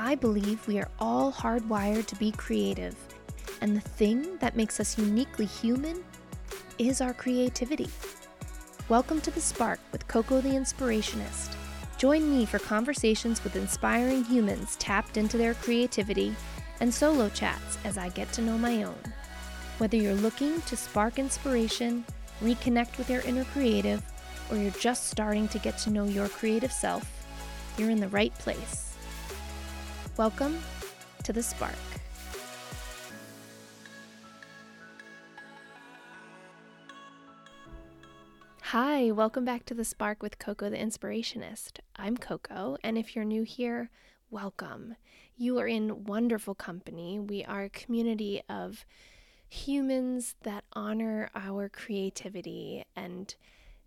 I believe we are all hardwired to be creative, and the thing that makes us uniquely human is our creativity. Welcome to The Spark with Coco the Inspirationist. Join me for conversations with inspiring humans tapped into their creativity and solo chats as I get to know my own. Whether you're looking to spark inspiration, reconnect with your inner creative, or you're just starting to get to know your creative self, you're in the right place. Welcome to The Spark. Hi, welcome back to The Spark with Coco the Inspirationist. I'm Coco, and if you're new here, welcome. You are in wonderful company. We are a community of humans that honor our creativity and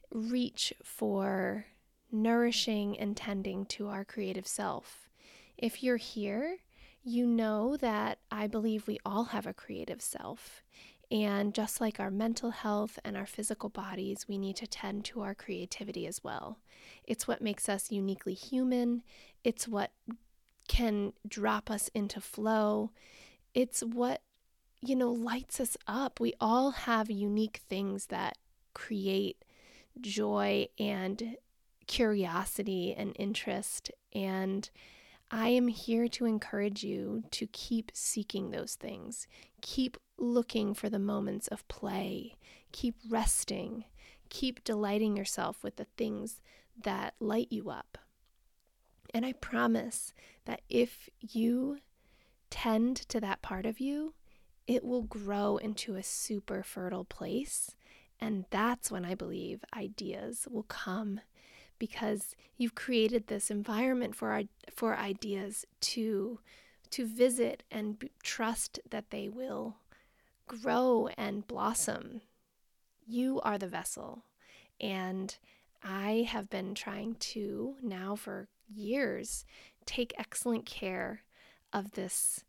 reach for nourishing and tending to our creative self. If you're here, you know that I believe we all have a creative self. And just like our mental health and our physical bodies, we need to tend to our creativity as well. It's what makes us uniquely human. It's what can drop us into flow. It's what, you know, lights us up. We all have unique things that create joy and curiosity and interest. And I am here to encourage you to keep seeking those things. Keep looking for the moments of play. Keep resting. Keep delighting yourself with the things that light you up. And I promise that if you tend to that part of you, it will grow into a super fertile place. And that's when I believe ideas will come because you've created this environment for for ideas to to visit and b- trust that they will grow and blossom. You are the vessel. And I have been trying to now for years take excellent care of this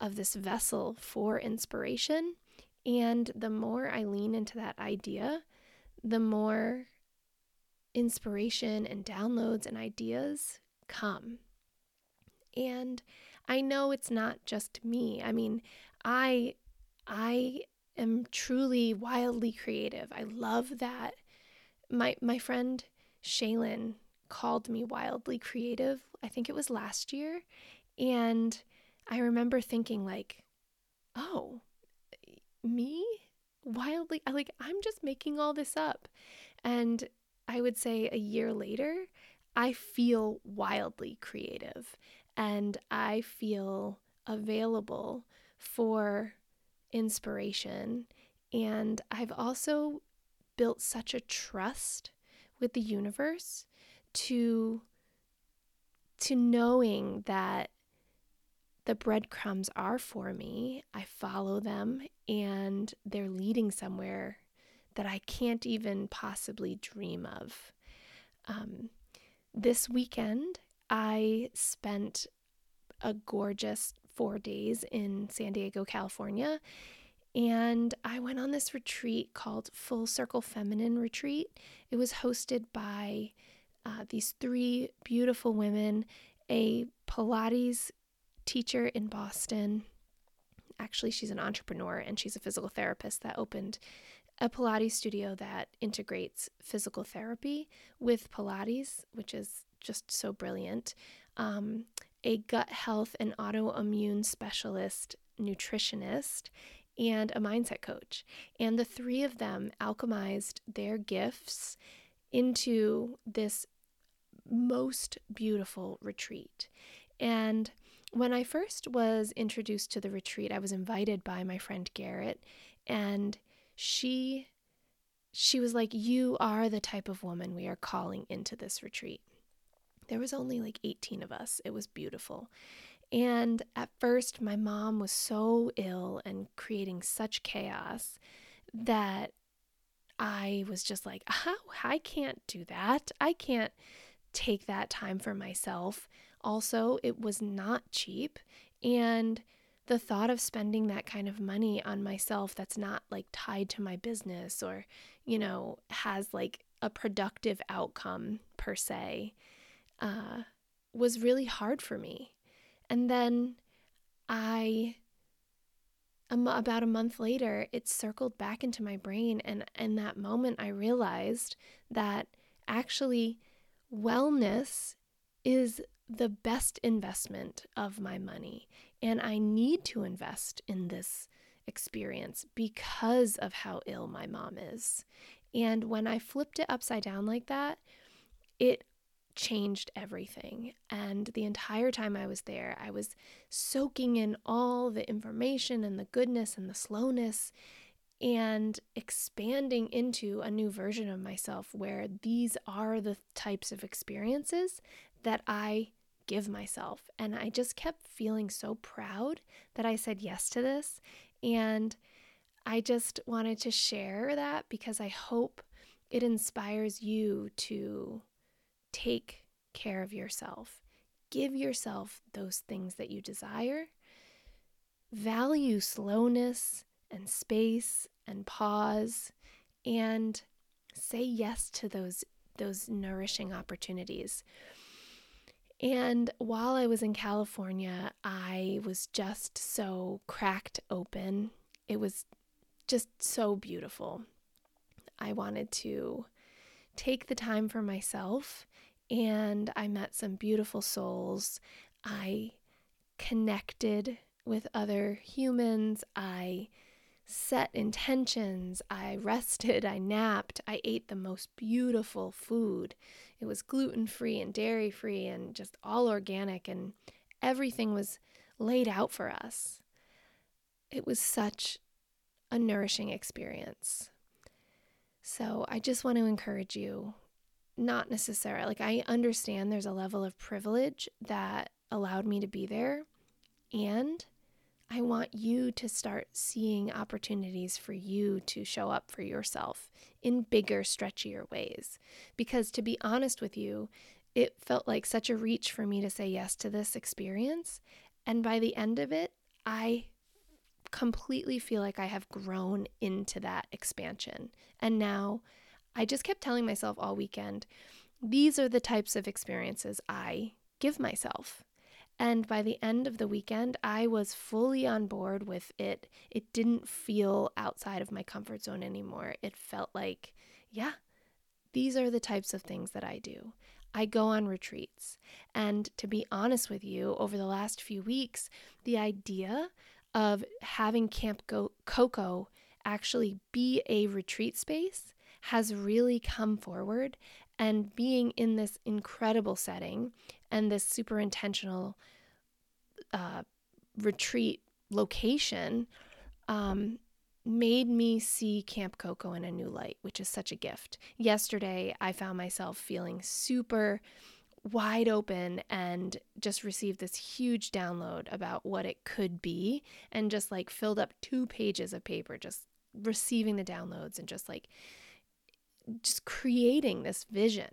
of this vessel for inspiration and the more I lean into that idea the more inspiration and downloads and ideas come and I know it's not just me I mean I I am truly wildly creative I love that my my friend Shaylin called me wildly creative. I think it was last year. And I remember thinking, like, oh, me? Wildly, like, I'm just making all this up. And I would say a year later, I feel wildly creative and I feel available for inspiration. And I've also built such a trust with the universe to to knowing that the breadcrumbs are for me. I follow them and they're leading somewhere that I can't even possibly dream of. Um, this weekend, I spent a gorgeous four days in San Diego, California. And I went on this retreat called Full Circle Feminine Retreat. It was hosted by uh, these three beautiful women a Pilates teacher in Boston. Actually, she's an entrepreneur and she's a physical therapist that opened a Pilates studio that integrates physical therapy with Pilates, which is just so brilliant. Um, a gut health and autoimmune specialist, nutritionist, and a mindset coach. And the three of them alchemized their gifts into this most beautiful retreat. And when I first was introduced to the retreat, I was invited by my friend Garrett, and she she was like, "You are the type of woman we are calling into this retreat." There was only like 18 of us. It was beautiful. And at first, my mom was so ill and creating such chaos that I was just like, "How? I can't do that. I can't take that time for myself. Also, it was not cheap. And the thought of spending that kind of money on myself that's not like tied to my business or, you know, has like a productive outcome per se, uh, was really hard for me. And then I um, about a month later, it circled back into my brain. And in that moment, I realized that actually wellness is the best investment of my money. And I need to invest in this experience because of how ill my mom is. And when I flipped it upside down like that, it changed everything. And the entire time I was there, I was soaking in all the information and the goodness and the slowness and expanding into a new version of myself where these are the types of experiences that I give myself. And I just kept feeling so proud that I said yes to this. And I just wanted to share that because I hope it inspires you to take care of yourself. Give yourself those things that you desire. Value slowness and space and pause and say yes to those those nourishing opportunities. And while I was in California, I was just so cracked open. It was just so beautiful. I wanted to take the time for myself and I met some beautiful souls. I connected with other humans. I set intentions. I rested. I napped. I ate the most beautiful food. It was gluten free and dairy free and just all organic, and everything was laid out for us. It was such a nourishing experience. So I just want to encourage you not necessarily like I understand there's a level of privilege that allowed me to be there and I want you to start seeing opportunities for you to show up for yourself in bigger, stretchier ways. Because to be honest with you, it felt like such a reach for me to say yes to this experience. And by the end of it, I completely feel like I have grown into that expansion. And now I just kept telling myself all weekend, these are the types of experiences I give myself. And by the end of the weekend, I was fully on board with it. It didn't feel outside of my comfort zone anymore. It felt like, yeah, these are the types of things that I do. I go on retreats. And to be honest with you, over the last few weeks, the idea of having Camp Go- Coco actually be a retreat space has really come forward and being in this incredible setting and this super intentional uh, retreat location um, made me see Camp Coco in a new light, which is such a gift. Yesterday, I found myself feeling super wide open and just received this huge download about what it could be and just like filled up two pages of paper just receiving the downloads and just like just creating this vision.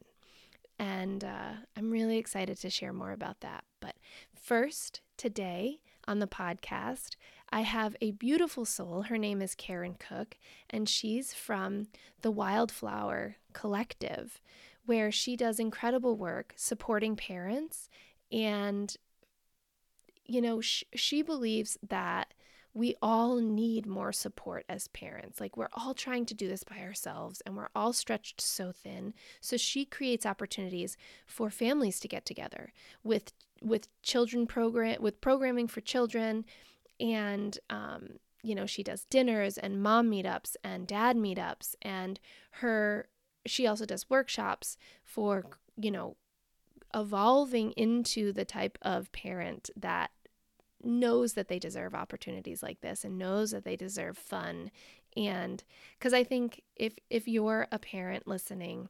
And uh, I'm really excited to share more about that. But first, today on the podcast, I have a beautiful soul. Her name is Karen Cook, and she's from the Wyldflower Collective, where she does incredible work supporting parents. And, you know, sh- she believes that we all need more support as parents. Like we're all trying to do this by ourselves and we're all stretched so thin. So she creates opportunities for families to get together with with children program with programming for children and um, you know she does dinners and mom meetups and dad meetups and her she also does workshops for you know evolving into the type of parent that knows that they deserve opportunities like this and knows that they deserve fun. And because i think if if you're a parent listening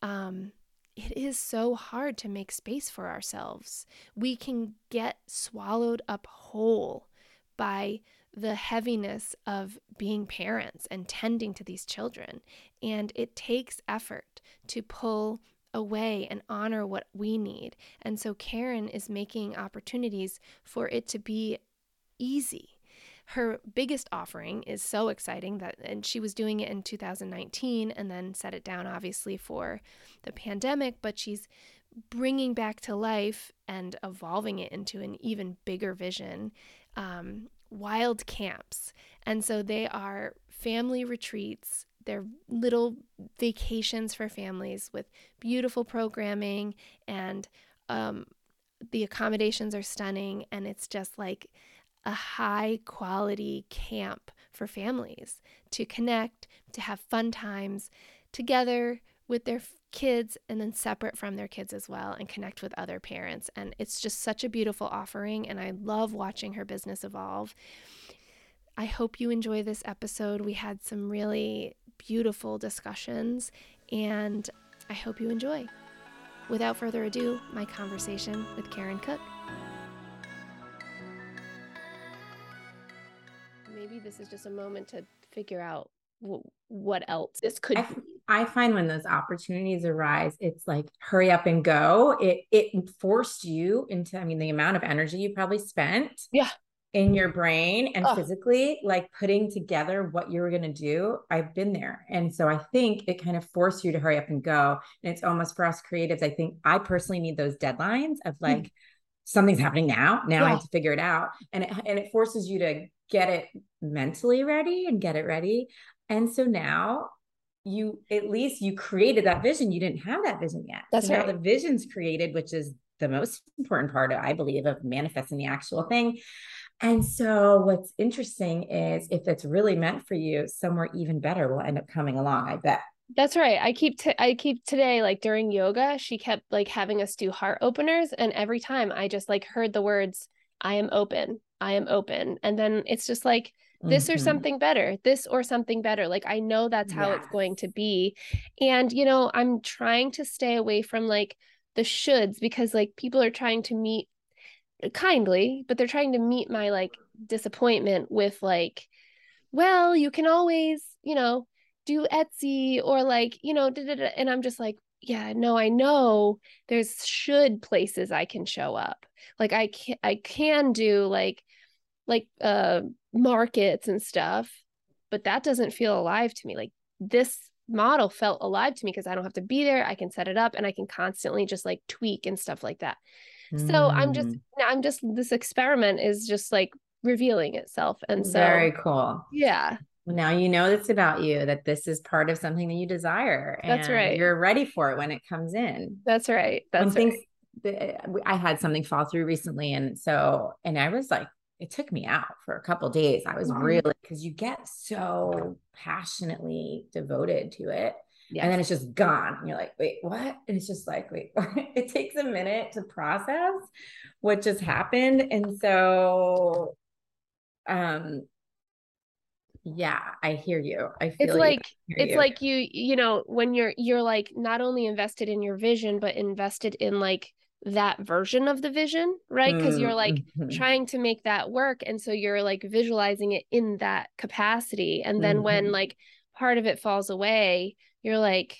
um it is so hard to make space for ourselves. We can get swallowed up whole by the heaviness of being parents and tending to these children. And it takes effort to pull away and honor what we need. And so Karen is making opportunities for it to be easy. Her biggest offering is so exciting that and she was doing it in 2019 and then set it down obviously for the pandemic, but she's bringing back to life and evolving it into an even bigger vision um, wild camps. And so they are family retreats. They're little vacations for families with beautiful programming, and um, the accommodations are stunning. And it's just like a high quality camp for families to connect, to have fun times together with their kids and then separate from their kids as well and connect with other parents. And it's just such a beautiful offering. And I love watching her business evolve. I hope you enjoy this episode. We had some really beautiful discussions, and I hope you enjoy. Without further ado, my conversation with Karen Cook. Maybe this is just a moment to figure out what else this could I, I, find when those opportunities arise it's like hurry up and go it it forced you into i mean the amount of energy you probably spent yeah in your brain and oh. physically like putting together what you were going to do i've been there and so i think it kind of forced you to hurry up and go and it's almost for us creatives i think i personally need those deadlines of hmm. like mm. something's happening now now yeah. i have to figure it out and it, and it forces you to get it mentally ready and get it ready and so now you at least you created that vision. You didn't have that vision yet. That's so right. Now the vision's created, which is the most important part, I believe, of manifesting the actual thing. And so what's interesting is if it's really meant for you, somewhere even better will end up coming along, I bet. That's right. I keep t- I keep today like during yoga, she kept like having us do heart openers and every time I just like heard the words I am open. I am open. And then it's just like this mm-hmm. or something better this or something better like i know that's how yes. it's going to be and you know i'm trying to stay away from like the shoulds because like people are trying to meet kindly but they're trying to meet my like disappointment with like well you can always you know do etsy or like you know and i'm just like yeah no i know there's should places i can show up. Like i can i can do like like uh markets and stuff but that doesn't feel alive to me. Like this model felt alive to me because i don't have to be there. I can set it up and i can constantly just like tweak and stuff like that mm. so i'm just mm. i'm just this experiment is just like revealing itself and so very cool yeah now you know it's about you that this is part of something that you desire that's right you're ready for it when it comes in that's right that's when right. things i had something fall through recently and so and i was like it took me out for a couple days. I was really because you get so passionately devoted to it. Yes. And then it's just gone. And you're like, wait, what? And it's just like, wait, it takes a minute to process what just happened. And so um yeah, I hear you. I feel it's like it's you. like you, you know, when you're you're like not only invested in your vision, but invested in like that version of the vision, right? Because you're like mm-hmm. trying to make that work. And so you're like visualizing it in that capacity. And then mm-hmm. when like part of it falls away, you're like,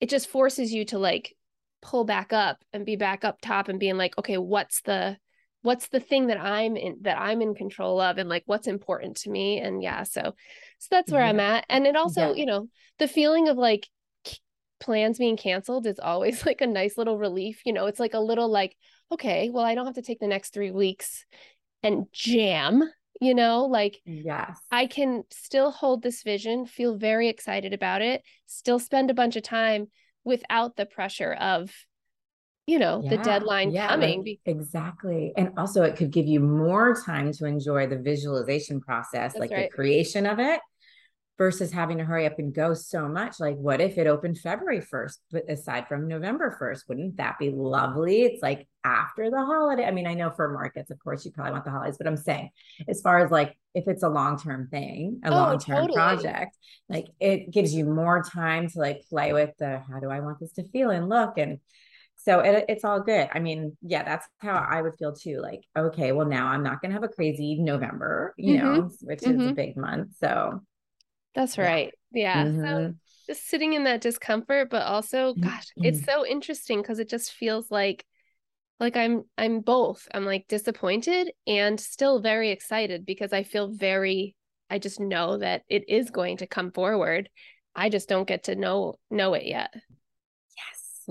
it just forces you to like pull back up and be back up top and being like, okay, what's the what's the thing that I'm in that I'm in control of and like what's important to me. And yeah, so so that's where yeah. I'm at. And it also, yeah. you know, the feeling of like plans being canceled is always like a nice little relief. You know, it's like a little like, okay, well, I don't have to take the next three weeks and jam, you know, like, yes, I can still hold this vision, feel very excited about it, still spend a bunch of time without the pressure of, you know, yeah, the deadline yeah, coming. Like, exactly. And also, it could give you more time to enjoy the visualization process, That's like right. the creation of it versus having to hurry up and go so much. Like, what if it opened February 1st, but aside from November 1st? Wouldn't that be lovely? It's like after the holiday. I mean, I know for markets, of course, you probably want the holidays, but I'm saying, as far as like if it's a long term thing, a oh, long term totally. project, like it gives you more time to like play with the how do I want this to feel and look. And so it, it's all good. I mean, yeah, that's how I would feel too. Like, okay, well, now I'm not going to have a crazy November, you mm-hmm. know, which mm-hmm. is a mm-hmm. big month. So that's right. Yeah. Mm-hmm. So just sitting in that discomfort, but also, gosh, mm-hmm. it's so interesting because it just feels like like I'm I'm both. I'm like disappointed and still very excited because I feel very I just know that it is going to come forward. I just don't get to know know it yet.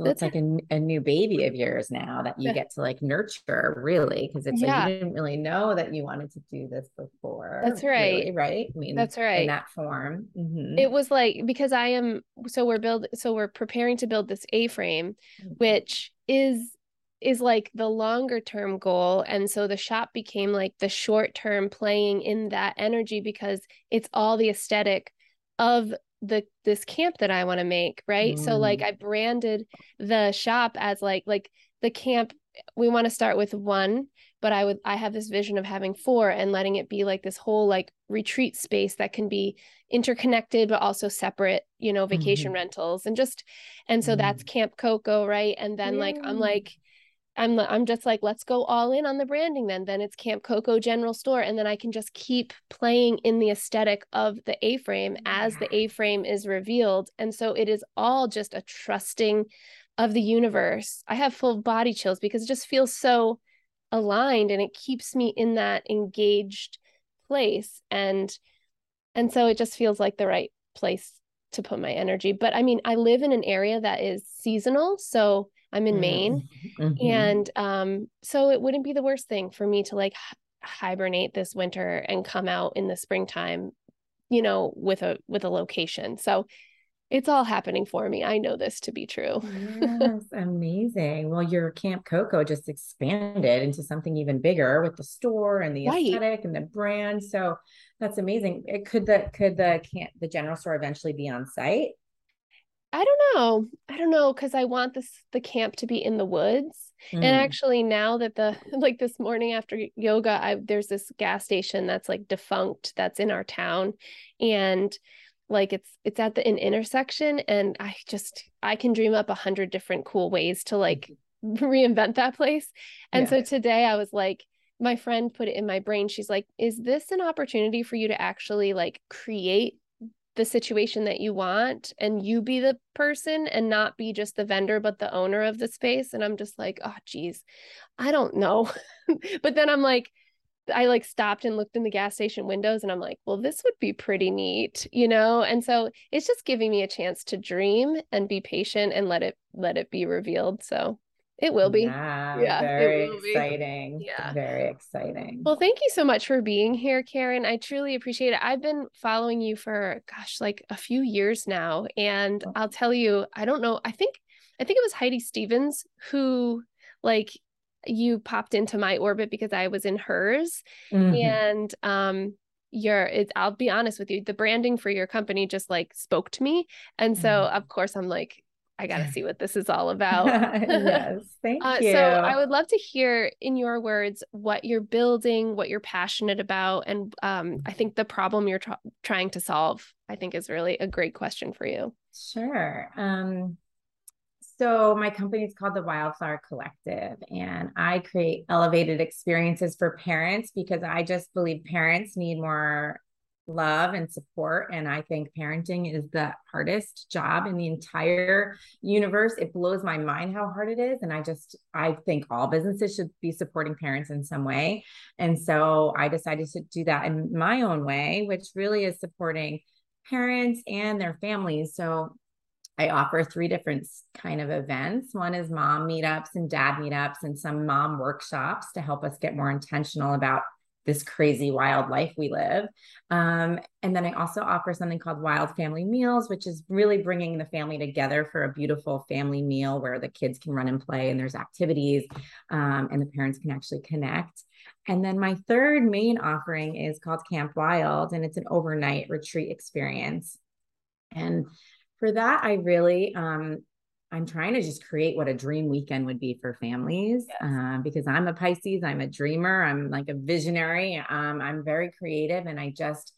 So it's like a, a new baby of yours now that you get to like nurture really because it's yeah. like you didn't really know that you wanted to do this before. That's right. Really, right. I mean, that's right. In that form. Mm-hmm. It was like because I am so we're build so we're preparing to build this A frame, mm-hmm. which is is like the longer term goal and so the shop became like the short term playing in that energy because it's all the aesthetic of the this camp that I want to make, right? Mm. So like mm. I branded the shop as like like the camp we want to start with one, but I would I have this vision of having four and letting it be like this whole like retreat space that can be interconnected but also separate, you know, vacation mm-hmm. rentals and just and so mm. that's Camp Coco, right? And then yeah. like I'm like I'm I'm just like let's go all in on the branding then then it's Camp Coco General Store and then I can just keep playing in the aesthetic of the A-frame as the A-frame is revealed and so it is all just a trusting of the universe. I have full body chills because it just feels so aligned and it keeps me in that engaged place and and so it just feels like the right place to put my energy. But I mean, I live in an area that is seasonal, so I'm in Maine. Mm-hmm. And um, so it wouldn't be the worst thing for me to like h- hibernate this winter and come out in the springtime, you know, with a with a location. So it's all happening for me. I know this to be true. yes, amazing. Well, your Camp Coco just expanded into something even bigger with the store and the right. aesthetic and the brand. So that's amazing. It could the could the camp the general store eventually be on site? I don't know. I don't know because I want this the camp to be in the woods. Mm. And actually now that the like this morning after yoga, I there's this gas station that's like defunct that's in our town and like it's it's at the an intersection and I just I can dream up a hundred different cool ways to like reinvent that place. And yeah. so today I was like my friend put it in my brain. She's like, "Is this an opportunity for you to actually like create the situation that you want and you be the person and not be just the vendor but the owner of the space. And i'm just like oh geez i don't know. But then i'm like i like stopped and looked in the gas station windows and i'm like well this would be pretty neat you know? And so it's just giving me a chance to dream and be patient and let it let it be revealed. So it will be. Yeah, yeah very exciting. Be. Yeah. Very exciting. Well, thank you so much for being here, Karen. I truly appreciate it. I've been following you for gosh, like a few years now. And oh. I'll tell you, I don't know. I think I think it was Heidi Stevens who like you popped into my orbit because I was in hers. Mm-hmm. And um your it, I'll be honest with you, the branding for your company just like spoke to me. And so mm-hmm. of course I'm like, I got to see what this is all about. yes, thank uh, you. So I would love to hear in your words what you're building, what you're passionate about, and um, I think the problem you're trying to solve. I think is really a great question for you. Sure. Um, so my company is called the Wyldflower Collective, and I create elevated experiences for parents because I just believe parents need more love and support. And I think parenting is the hardest job in the entire universe. It blows my mind how hard it is. And I just, I think all businesses should be supporting parents in some way. And so I decided to do that in my own way, which really is supporting parents and their families. So I offer three different kind of events. One is mom meetups and dad meetups and some mom workshops to help us get more intentional about this crazy wild life we live. Um, and then I also offer something called Wild Family Meals, which is really bringing the family together for a beautiful family meal where the kids can run and play and there's activities um, and the parents can actually connect. And then my third main offering is called Camp Wyld, and it's an overnight retreat experience. And for that, I really um, I'm trying to just create what a dream weekend would be for families yes. uh, because I'm a Pisces, I'm a dreamer, I'm like a visionary, um, I'm very creative, and I just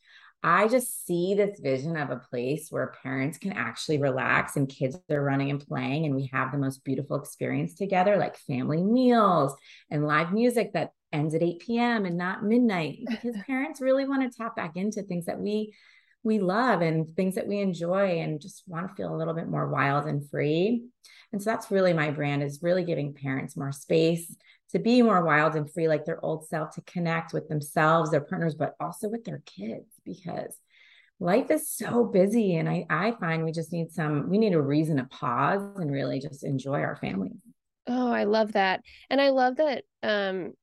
I just see this vision of a place where parents can actually relax and kids are running and playing, and we have the most beautiful experience together, like family meals and live music that ends at 8 p.m. and not midnight because parents really want to tap back into things that we we love and things that we enjoy and just want to feel a little bit more wild and free. And so that's really my brand is really giving parents more space to be more wild and free like their old self to connect with themselves, their partners, but also with their kids because life is so busy and I, I find we just need some we need a reason to pause and really just enjoy our family oh i love that and i love that um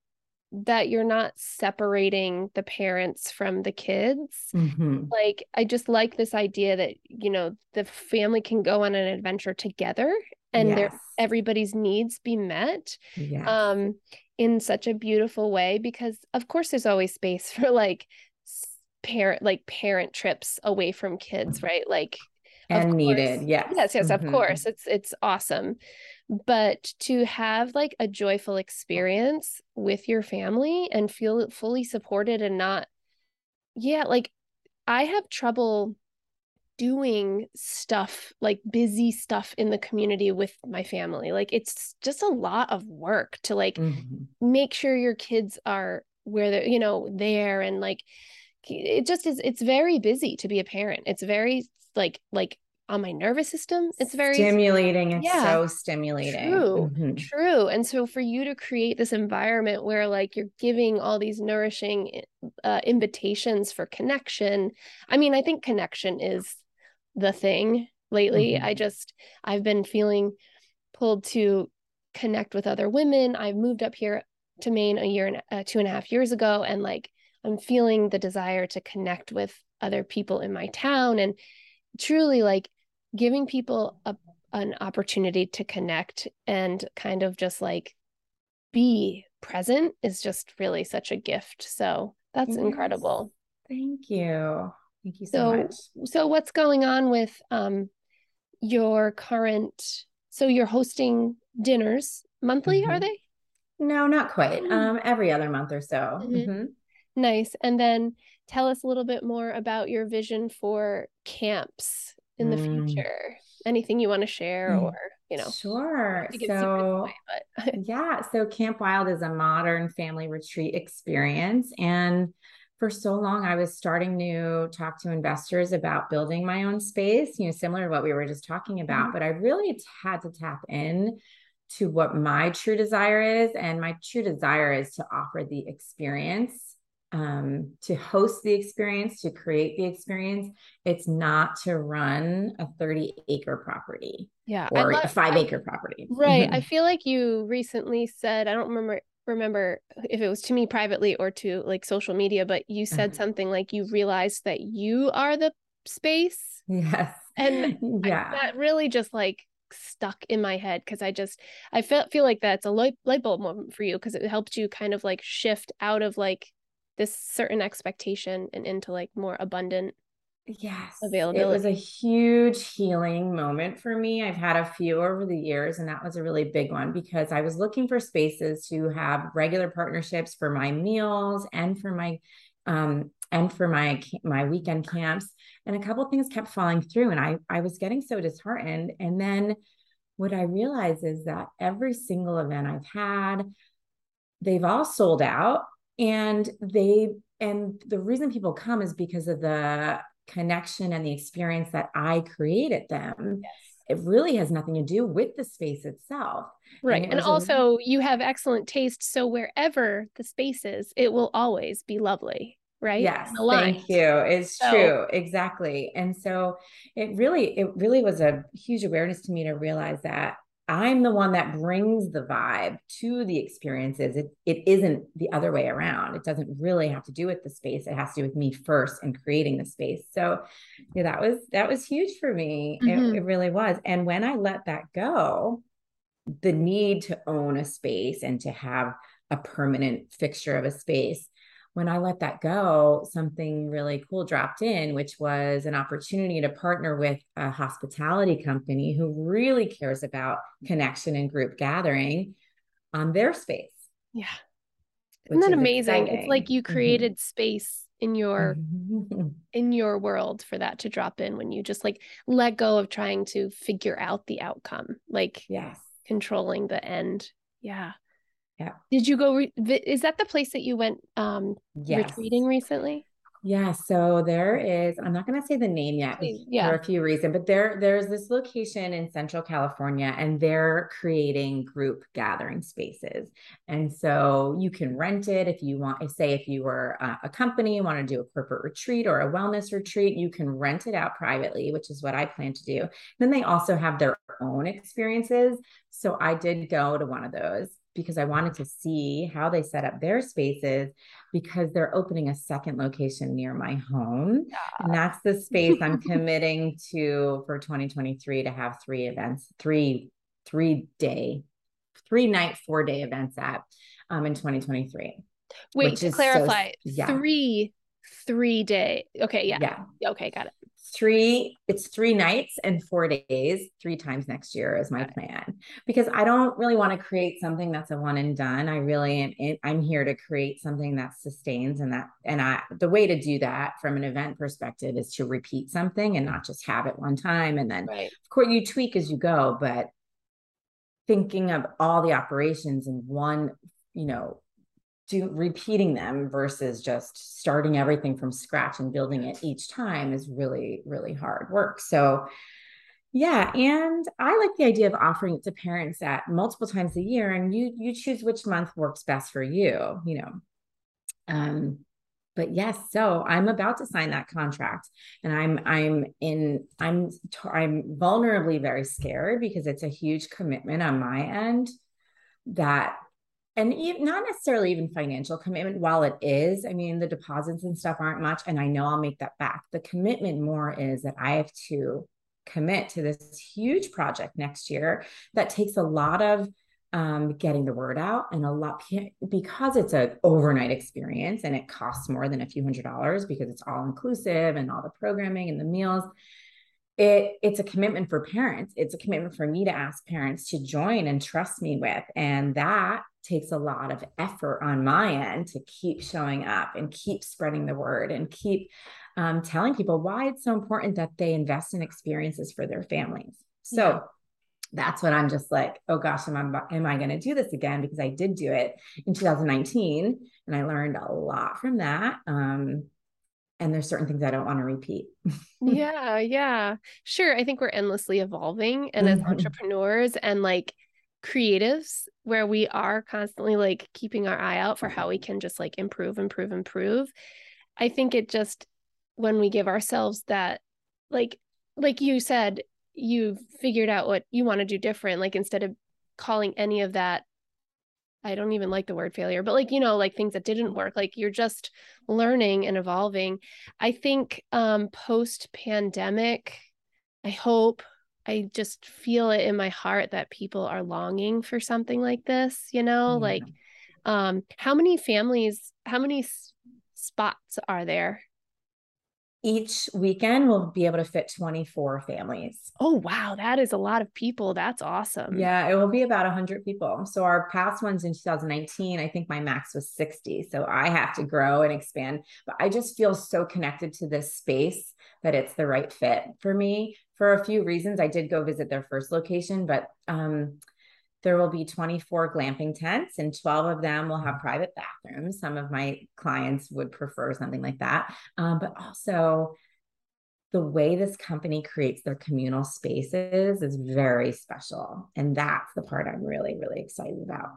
that you're not separating the parents from the kids mm-hmm. like i just like this idea that you know the family can go on an adventure together and yes. their everybody's needs be met yes. um in such a beautiful way because of course there's always space for like parent like parent trips away from kids mm-hmm. right like and needed yes yes yes mm-hmm. of course it's it's awesome but to have like a joyful experience with your family and feel fully supported and not yeah like i have trouble doing stuff like busy stuff in the community with my family like it's just a lot of work to like mm-hmm. make sure your kids are where they're you know there and like it just is it's very busy to be a parent it's very like like on my nervous system it's very stimulating it's yeah, so stimulating true mm-hmm. true and so for you to create this environment where like you're giving all these nourishing uh, invitations for connection i mean i think connection is the thing lately mm-hmm. i just i've been feeling pulled to connect with other women i've moved up here to maine a year and uh, two and a half years ago and like I'm feeling the desire to connect with other people in my town and truly like giving people a, an opportunity to connect and kind of just like be present is just really such a gift. So that's yes. incredible. Thank you. Thank you so, so much. So what's going on with um your current so you're hosting dinners monthly, mm-hmm. are they? No, not quite. Mm. Um, every other month or so. Mm-hmm. Mm-hmm. Nice. And then tell us a little bit more about your vision for camps in the mm. future. Anything you want to share mm. or, you know. Sure. So but... yeah, so Camp Wyld is a modern family retreat experience and for so long I was starting to talk to investors about building my own space, you know, similar to what we were just talking about, mm-hmm. but I really had to tap in to what my true desire is and my true desire is to offer the experience um, to host the experience, to create the experience. It's not to run a 30 acre property. Yeah. Or love, a five acre property. Right. Mm-hmm. I feel like you recently said, I don't remember remember if it was to me privately or to like social media, but you said uh-huh. something like you realized that you are the space. Yes. And yeah, I, that really just like stuck in my head because I just I feel feel like that's a light light bulb moment for you because it helped you kind of like shift out of like this certain expectation and into like more abundant yes availability. It was a huge healing moment for me. I've had a few over the years, and that was a really big one because I was looking for spaces to have regular partnerships for my meals and for my um and for my my weekend camps. And a couple things kept falling through, and I I was getting so disheartened. And then what I realized is that every single event I've had, they've all sold out and they and the reason people come is because of the connection and the experience that I created them. Yes. It really has nothing to do with the space itself. Right. And, and also, a- you have excellent taste. So, wherever the space is, it will always be lovely right yes thank you it's so. true exactly and so it really it really was a huge awareness to me to realize that I'm the one that brings the vibe to the experiences. It, it isn't the other way around. It doesn't really have to do with the space. It has to do with me first and creating the space. So yeah, that was that was huge for me. Mm-hmm. It, it really was. And when I let that go, the need to own a space and to have a permanent fixture of a space when I let that go, something really cool dropped in, which was an opportunity to partner with a hospitality company who really cares about connection and group gathering on their space. Yeah. Isn't that amazing? Exciting. It's like you mm-hmm. created mm-hmm. space in your mm-hmm. in your world for that to drop in when you just like let go of trying to figure out the outcome like yes controlling the end yeah yeah. Did you go? Re- is that the place that you went um yes. retreating recently? Yeah, so there is, I'm not going to say the name yet yeah. for a few reasons, but there there's this location in Central California and they're creating group gathering spaces. And so you can rent it if you want, say if you were a, a company want to do a corporate retreat or a wellness retreat, you can rent it out privately, which is what I plan to do. Then they also have their own experiences. So I did go to one of those because I wanted to see how they set up their spaces because they're opening a second location near my home. Yeah. And that's the space I'm committing to for 2023 to have three events, three, three day, three night, four day events at um, in 2023. Wait, to clarify, so, yeah. three, three day. Okay. Yeah. Yeah. Okay. Got it three it's three nights and four days three times next year is my plan. Because i don't really want to create something that's a one and done. I really am i'm here to create something that sustains and that and i the way to do that from an event perspective is to repeat something and not just have it one time and then right. of course you tweak as you go but thinking of all the operations in one you know do repeating them versus just starting everything from scratch and building it each time is really really hard work. So yeah and i like the idea of offering it to parents at multiple times a year and you you choose which month works best for you you know. Um but yes so i'm about to sign that contract and i'm i'm in i'm i'm vulnerably very scared because it's a huge commitment on my end that and even, not necessarily even financial commitment while it is i mean the deposits and stuff aren't much and i know i'll make that back. The commitment more is that i have to commit to this huge project next year that takes a lot of um, getting the word out and a lot because it's an overnight experience and it costs more than a few hundred dollars because it's all inclusive and all the programming and the meals it it's a commitment for parents. It's a commitment for me to ask parents to join and trust me with and that takes a lot of effort on my end to keep showing up and keep spreading the word and keep um, telling people why it's so important that they invest in experiences for their families. So yeah. that's what I'm just like, oh gosh, am I, am I going to do this again? Because I did do it in 2019 and I learned a lot from that. Um, and there's certain things I don't want to repeat. yeah, yeah. Sure. I think we're endlessly evolving and as mm-hmm. entrepreneurs and like creatives where we are constantly like keeping our eye out for how we can just like improve improve improve. I think it just when we give ourselves that like like you said you figured out what you want to do different like instead of calling any of that i don't even like the word failure but like you know like things that didn't work like you're just learning and evolving. I think um post pandemic i hope I just feel it in my heart that people are longing for something like this, you know, yeah. like um how many families, how many s- spots are there? Each weekend we'll be able to fit 24 families. Oh wow, that is a lot of people. That's awesome. Yeah, it will be about 100 people. So our past ones in 2019, I think my max was 60. So I have to grow and expand, but I just feel so connected to this space that it's the right fit for me for a few reasons. I did go visit their first location, but um, there will be 24 glamping tents and 12 of them will have private bathrooms. Some of my clients would prefer something like that. Um, but also, the way this company creates their communal spaces is very special. And that's the part I'm really, really excited about.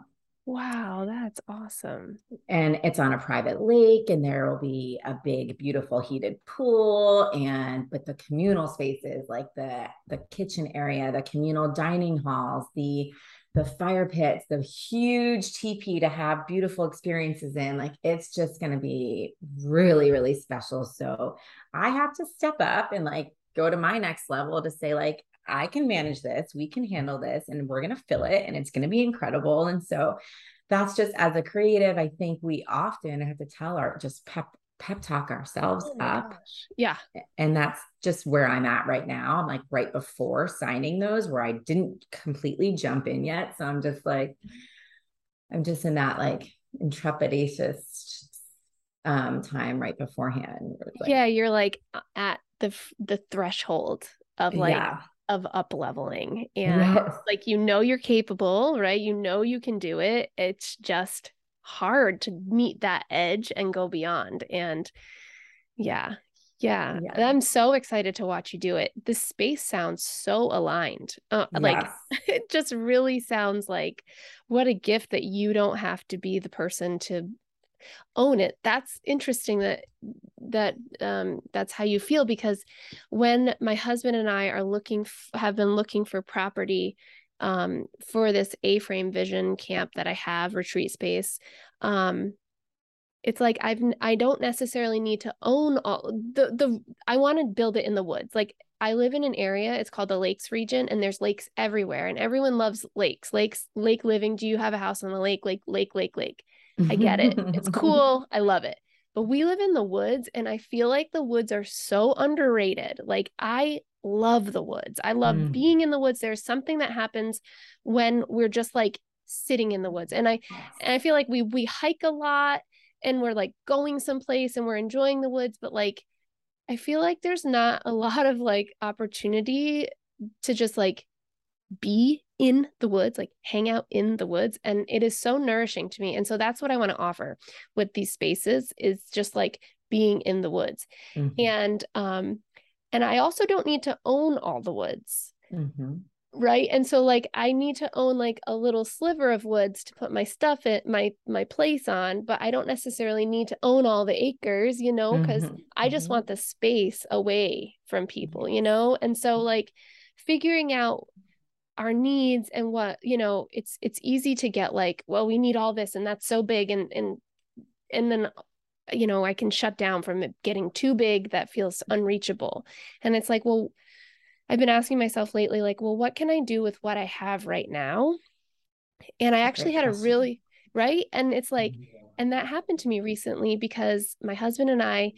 Wow, that's awesome. And it's on a private lake, and there will be a big, beautiful heated pool. And but the communal spaces, like the the kitchen area, the communal dining halls, the the fire pits, the huge teepee to have beautiful experiences in, like it's just gonna be really, really special. So I have to step up and like go to my next level to say, like, I can manage this, we can handle this, and we're going to fill it, and it's going to be incredible. And so that's just as a creative, I think we often have to tell our just pep pep talk ourselves oh up. Gosh. Yeah. And that's just where I'm at right now. I'm like right before signing those where I didn't completely jump in yet. So I'm just like, I'm just in that like intrepidatious um time right beforehand. Like, yeah, you're like at the the threshold of like yeah of up leveling and yes. like you know you're capable right you know you can do it it's just hard to meet that edge and go beyond and Yeah. Yeah. yeah. I'm so excited to watch you do it. The space sounds so aligned. Uh, yes. Like it just really sounds like what a gift that you don't have to be the person to own it that's interesting that that um that's how you feel because when my husband and I are looking f- have been looking for property um for this A-frame vision camp that I have retreat space um it's like I've I don't necessarily need to own all the the I want to build it in the woods. Like I live in an area, it's called the Lakes region and there's lakes everywhere and everyone loves lakes. Lakes, lake living. Do you have a house on the lake? Lake, lake, lake, lake. I get it. It's cool. I love it. But we live in the woods and I feel like the woods are so underrated. Like I love the woods. I love mm. being in the woods. There's something that happens when we're just like sitting in the woods. And I and I feel like we we hike a lot and we're like going someplace and we're enjoying the woods, but like I feel like there's not a lot of like opportunity to just like be in the woods, like hang out in the woods. And it is so nourishing to me. And so that's what I want to offer with these spaces is just like being in the woods. Mm-hmm. And um, and I also don't need to own all the woods. Mm-hmm. Right. And so like I need to own like a little sliver of woods to put my stuff in my my place on, but I don't necessarily need to own all the acres, you know, because mm-hmm. I just mm-hmm. want the space away from people, you know? And so like figuring out our needs and what you know it's it's easy to get like well we need all this and that's so big and and and then you know i can shut down from it getting too big that feels unreachable. And it's like well i've been asking myself lately like well what can i do with what i have right now? And i actually had a really right? And it's like mm-hmm. and that happened to me recently because my husband and i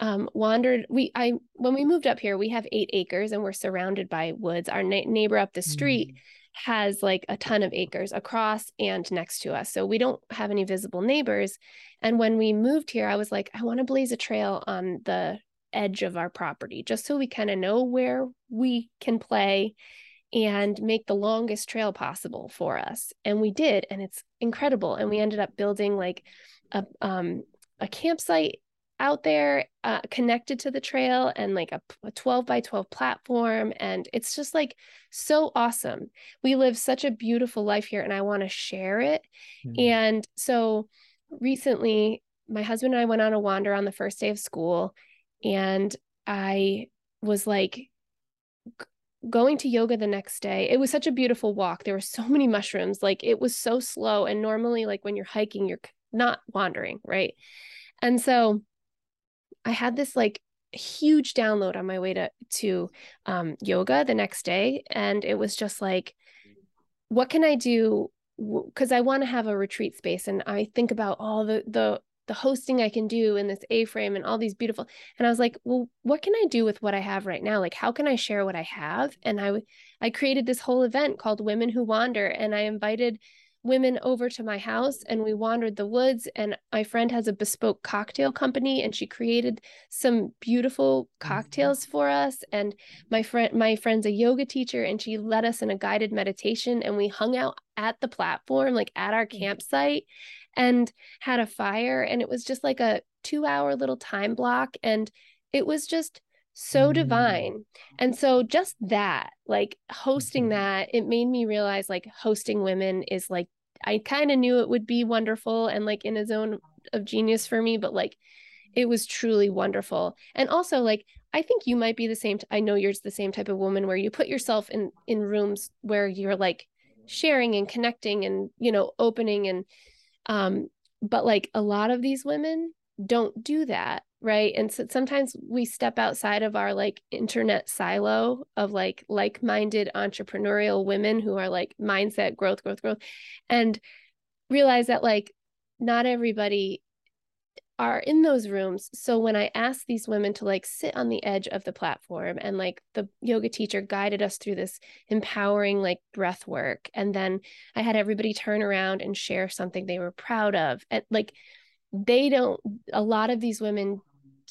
um, wandered we i when we moved up here we have eight acres and we're surrounded by woods. Our na- neighbor up the street mm. has like a ton of acres across and next to us. So we don't have any visible neighbors. And when we moved here i was like i want to blaze a trail on the edge of our property just so we kind of know where we can play and make the longest trail possible for us. And we did and it's incredible. And we ended up building like a um a campsite out there uh, connected to the trail and like a, a 12 by 12 platform and it's just like so awesome. We live such a beautiful life here and i want to share it. Mm-hmm. and so recently my husband and i went on a wander on the first day of school and i was like going to yoga the next day. It was such a beautiful walk. There were so many mushrooms. Like it was so slow and normally like when you're hiking you're not wandering right? And so I had this like huge download on my way to to um, yoga the next day, and it was just like, what can I do? Because I want to have a retreat space, and I think about all the the the hosting I can do in this A frame and all these beautiful. And I was like, well, what can I do with what I have right now? Like, how can I share what I have? And I I created this whole event called Women Who Wander, and I invited women over to my house and we wandered the woods and my friend has a bespoke cocktail company and she created some beautiful mm-hmm. cocktails for us and my friend my friend's a yoga teacher and she led us in a guided meditation and we hung out at the platform like at our mm-hmm. campsite and had a fire and it was just like a 2 hour little time block and it was just so mm. divine. And so just that, like hosting mm-hmm. that, it made me realize like hosting women is like I kind of knew it would be wonderful and like in a zone of genius for me, but like it was truly wonderful. And also like I think you might be the same t- I know you're the same type of woman where you put yourself in in rooms where you're like sharing and connecting and you know opening and um but like a lot of these women don't do that right? And so sometimes we step outside of our like internet silo of like like-minded entrepreneurial women who are like mindset growth growth growth and realize that like not everybody are in those rooms. So when i asked these women to like sit on the edge of the platform and like the yoga teacher guided us through this empowering like breath work and then i had everybody turn around and share something they were proud of and like they don't a lot of these women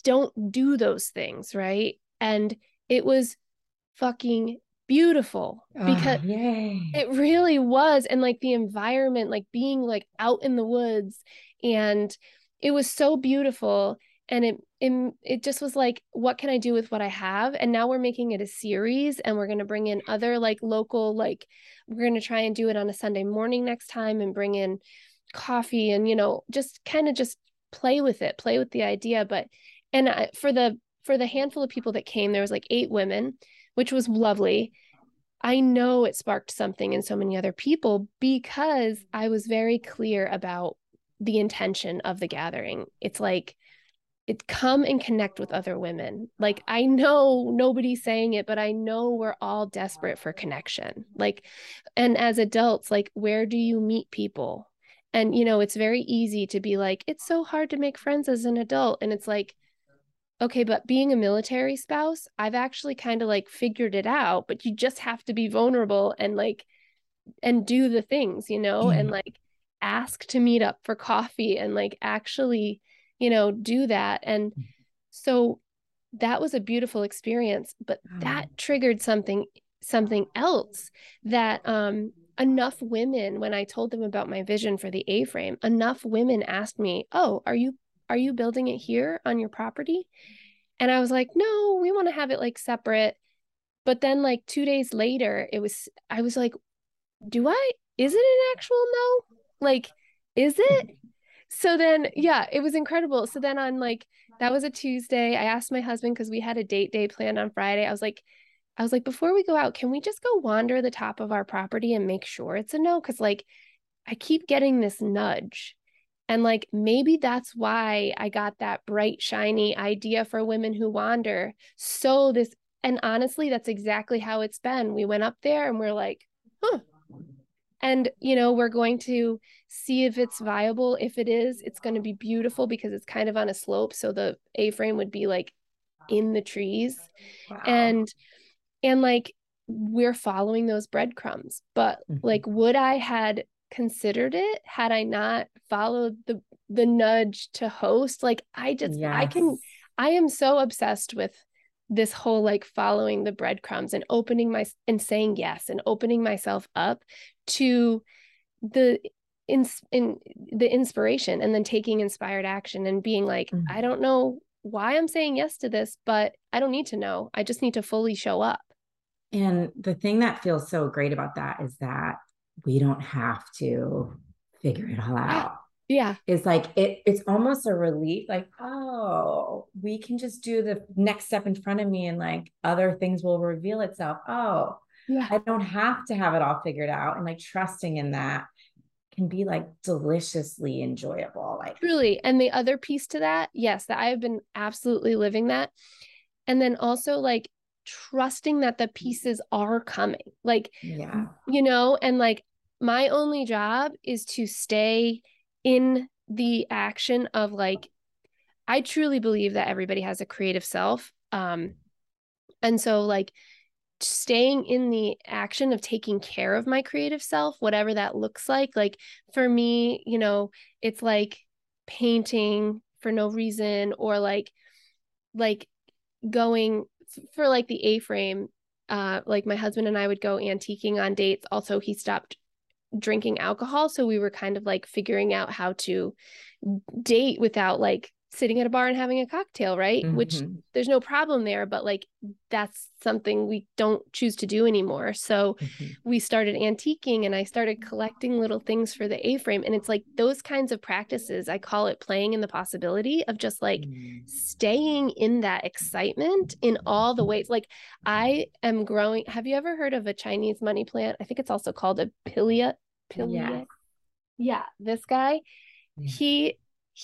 don't do those things, right? And it was fucking beautiful because oh, it really was. And like the environment like being like out in the woods and it was so beautiful. And it, it it just was like what can i do with what i have? And now we're making it a series and we're going to bring in other like local like we're going to try and do it on a sunday morning next time and bring in coffee and you know just kind of just play with it play with the idea. But and I, for the for the handful of people that came there was like eight women which was lovely. I know it sparked something in so many other people because i was very clear about the intention of the gathering. It's like it come and connect with other women. Like i know nobody's saying it but i know we're all desperate for connection. Like and as adults like where do you meet people? And you know it's very easy to be like it's so hard to make friends as an adult. And it's like okay but being a military spouse i've actually kind of like figured it out but you just have to be vulnerable and like and do the things you know mm. and like ask to meet up for coffee and like actually you know, do that. And mm. so that was a beautiful experience, but that triggered something something else that um enough women when I told them about my vision for the A-frame, enough women asked me, "Oh, are you are you building it here on your property?" And I was like, "No, we want to have it like separate." But then like 2 days later, it was I was like, "Do I is it an actual no? Like is it?" so then yeah it was incredible so then on like that was a tuesday i asked my husband because we had a date day planned on friday i was like i was like before we go out can we just go wander the top of our property and make sure it's a no because like i keep getting this nudge and like maybe that's why i got that bright shiny idea for women who wander. So this and honestly that's exactly how it's been. We went up there and we're like huh. And you know we're going to see if it's viable. If it is it's going to be beautiful because it's kind of on a slope so the a frame would be like in the trees. Wow. and and like we're following those breadcrumbs. But mm-hmm. like would i had considered it had i not followed the the nudge to host like i just yes. i can i am so obsessed with this whole like following the breadcrumbs and opening my and saying yes and opening myself up to the in, in the inspiration and then taking inspired action and being like mm-hmm. i don't know why i'm saying yes to this but i don't need to know i just need to fully show up and the thing that feels so great about that is that we don't have to figure it all out. Yeah. It's like it it's almost a relief like oh we can just do the next step in front of me and like other things will reveal itself. Oh yeah. I don't have to have it all figured out. And like trusting in that can be like deliciously enjoyable like truly. And the other piece to that yes that i have been absolutely living that. And then also like trusting that the pieces are coming like yeah you know and like my only job is to stay in the action of like I truly believe that everybody has a creative self. Um and so like staying in the action of taking care of my creative self, whatever that looks like. Like for me, you know, it's like painting for no reason or like like going for like the A-frame uh like my husband and I would go antiquing on dates. Also, he stopped drinking alcohol so we were kind of like figuring out how to date without like sitting at a bar and having a cocktail right mm-hmm. which there's no problem there but like that's something we don't choose to do anymore so mm-hmm. we started antiquing and i started collecting little things for the a-frame and it's like those kinds of practices i call it playing in the possibility of just like mm. staying in that excitement in all the ways like i am growing have you ever heard of a chinese money plant i think it's also called a Pilea Pilea yeah, yeah this guy yeah. he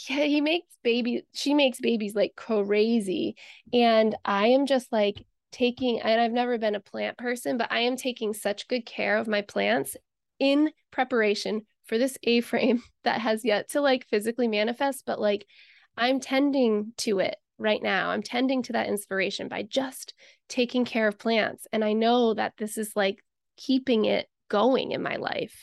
yeah, he makes baby she makes babies like crazy. And i am just like taking and i've never been a plant person but i am taking such good care of my plants in preparation for this a frame that has yet to like physically manifest but like i'm tending to it right now. I'm tending to that inspiration by just taking care of plants. And i know that this is like keeping it going in my life.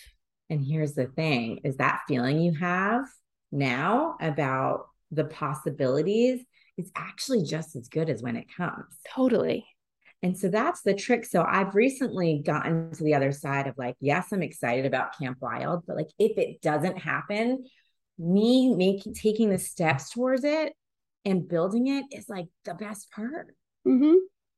And here's the thing is that feeling you have now about the possibilities is actually just as good as when it comes. Totally. And so that's the trick. So I've recently gotten to the other side of like, yes, I'm excited about Camp Wyld, but like if it doesn't happen, me making taking the steps towards it and building it is like the best part. Mm-hmm.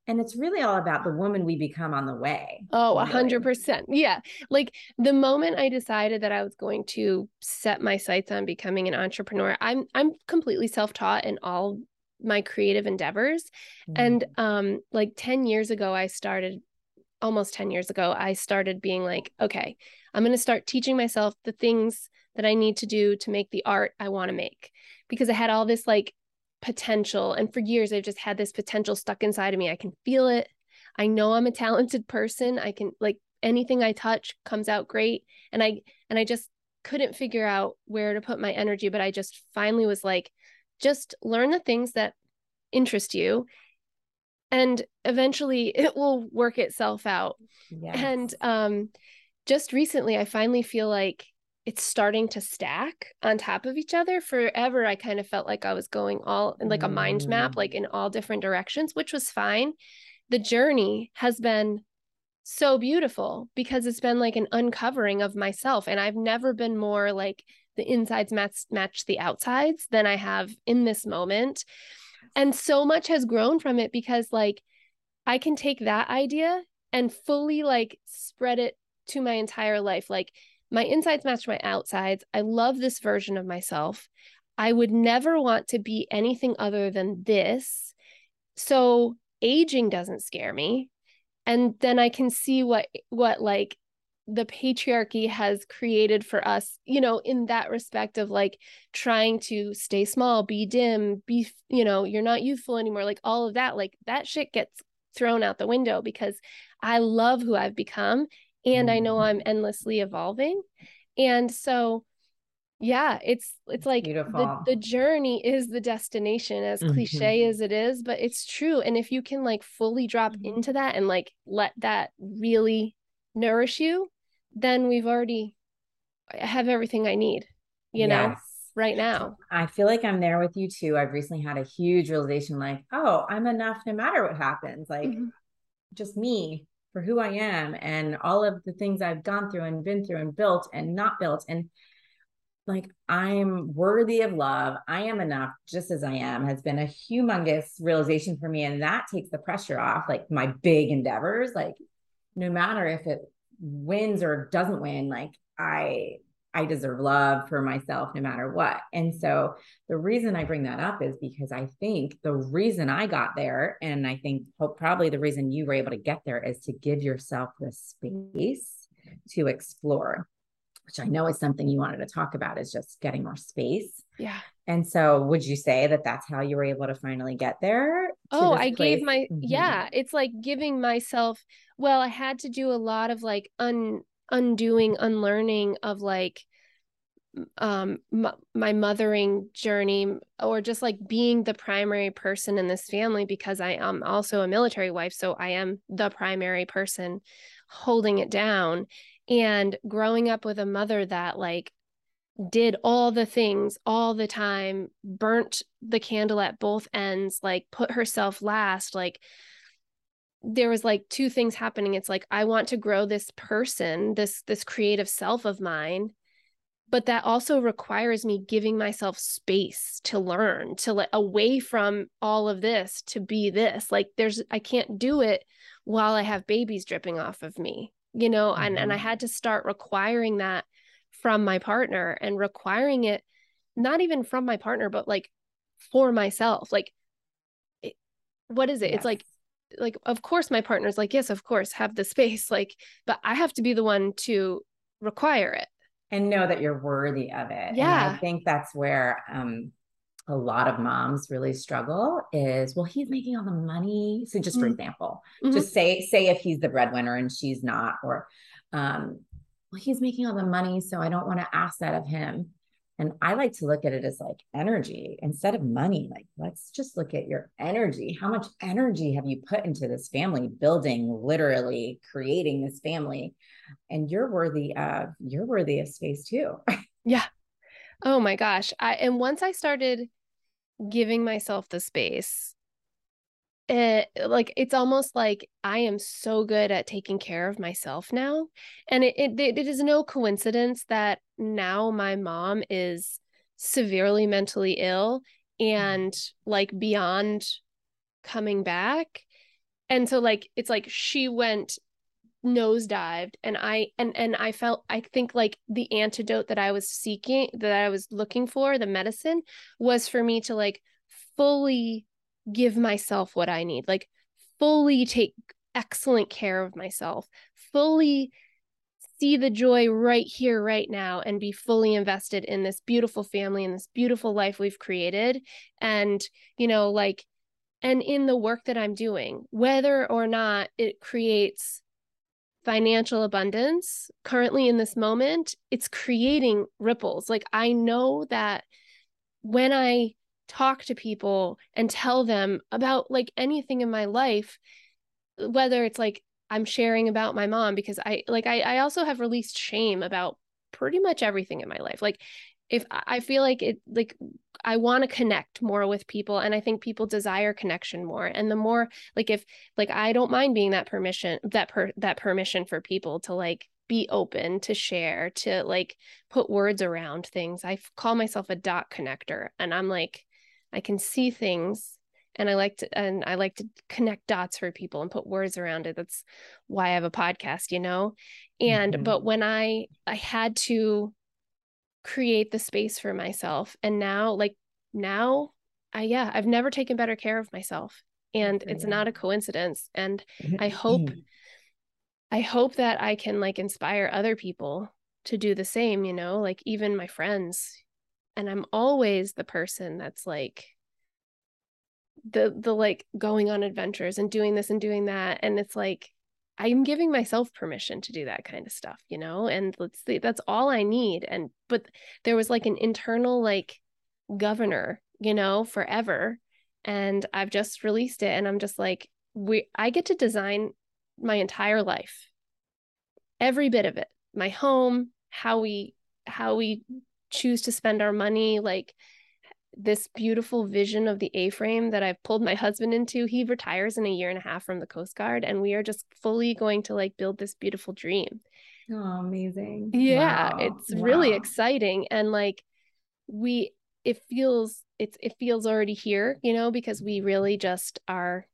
And it's really all about the woman we become on the way. Oh, a hundred percent. Yeah. Like the moment I decided that I was going to set my sights on becoming an entrepreneur, I'm I'm completely self-taught in all my creative endeavors. Mm-hmm. And um like 10 years ago I started almost 10 years ago, I started being like, okay, I'm going to start teaching myself the things that I need to do to make the art I want to make because I had all this like potential. And for years, I've just had this potential stuck inside of me. I can feel it. I know I'm a talented person. I can like anything I touch comes out great. And I, and I just couldn't figure out where to put my energy. But I just finally was like, just learn the things that interest you and eventually it will work itself out. Yes. And um, just recently, I finally feel like it's starting to stack on top of each other. Forever i kind of felt like i was going all in like a mind map like in mm. all different directions which was fine. The journey has been so beautiful because it's been like an uncovering of myself and i've never been more like the insides match match the outsides than i have in this moment. And so much has grown from it because like i can take that idea and fully like spread it to my entire life. Like my insides match my outsides. I love this version of myself. I would never want to be anything other than this. So aging doesn't scare me. And then I can see what what like the patriarchy has created for us, you know, in that respect of like trying to stay small, be dim, be, you know, you're not youthful anymore, like all of that, like that shit gets thrown out the window because I love who I've become and I know mm-hmm. I'm endlessly evolving. And so yeah, it's it's like the, the journey is the destination as mm-hmm. cliche as it is, but it's true. And if you can like fully drop mm-hmm. into that and like let that really nourish you, then we've already I have everything I need, you yes. know, right now. I feel like I'm there with you too. I've recently had a huge realization like, oh, I'm enough no matter what happens. Like mm-hmm. just me for who I am and all of the things I've gone through and been through and built and not built. And like I'm worthy of love. I am enough just as I am has been a humongous realization for me. And that takes the pressure off like my big endeavors. Like no matter if it wins or doesn't win, like I I deserve love for myself no matter what. And so the reason I bring that up is because I think the reason I got there, and I think probably the reason you were able to get there is to give yourself the space to explore, which I know is something you wanted to talk about is just getting more space. Yeah. And so would you say that that's how you were able to finally get there? Oh, I place? gave my, mm-hmm. yeah, it's like giving myself, well, I had to do a lot of like un, undoing unlearning of like um m- my mothering journey or just like being the primary person in this family because I am also a military wife so I am the primary person holding it down. And growing up with a mother that like did all the things all the time burnt the candle at both ends like put herself last like there was like two things happening it's like i want to grow this person this this creative self of mine but that also requires me giving myself space to learn to let away from all of this to be this like there's i can't do it while i have babies dripping off of me you know mm-hmm. and and i mm-hmm. had to start requiring that from my partner and requiring it not even from my partner but like for myself like it, what is it yes. it's like like of course my partner's like yes of course have the space like but i have to be the one to require it. And know that you're worthy of it. Yeah and i think that's where um a lot of moms really struggle is well he's making all the money. So just for mm-hmm. example mm-hmm. just say say if he's the breadwinner and she's not or um well he's making all the money so i don't want to ask that of him and I like to look at it as like energy instead of money. Like, let's just look at your energy. How much energy have you put into this family, building, literally creating this family? And you're worthy of, you're worthy of space too. yeah. Oh my gosh. I, and once I started giving myself the space, it like it's almost like I am so good at taking care of myself now. And it, it it is no coincidence that now my mom is severely mentally ill mm-hmm. and like beyond coming back and so like it's like she went nosedived and i and and i felt i think like the antidote that i was seeking that i was looking for the medicine was for me to like fully give myself what i need like fully take excellent care of myself fully see the joy right here right now and be fully invested in this beautiful family and this beautiful life we've created and you know like and in the work that i'm doing whether or not it creates financial abundance currently in this moment, it's creating ripples. Like I know that when I talk to people and tell them about like anything in my life, whether it's like I'm sharing about my mom, because I like I, I also have released shame about pretty much everything in my life. Like if I feel like it like I want to connect more with people and I think people desire connection more and the more like if like I don't mind being that permission that per that permission for people to like be open to share to like put words around things I call myself a dot connector and I'm like I can see things and I like to and I like to connect dots for people and put words around it. That's why I have a podcast you know? And mm-hmm. but when I I had to create the space for myself and now like now i yeah i've never taken better care of myself and it's not a coincidence and i hope i hope that i can like inspire other people to do the same you know? Like even my friends and i'm always the person that's like the the like going on adventures and doing this and doing that and it's like I'm giving myself permission to do that kind of stuff, you know? And let's see, that's all I need. And, but there was like an internal, like, governor, you know, forever. And I've just released it. And I'm just like, we, I get to design my entire life, every bit of it, my home, how we, how we choose to spend our money, like, this beautiful vision of the A-frame that I've pulled my husband into. He retires in a year and a half from the Coast Guard, and we are just fully going to like build this beautiful dream. Oh, amazing. Yeah, wow. it's wow. really exciting. And like we it feels it's it feels already here, you know, because we really just are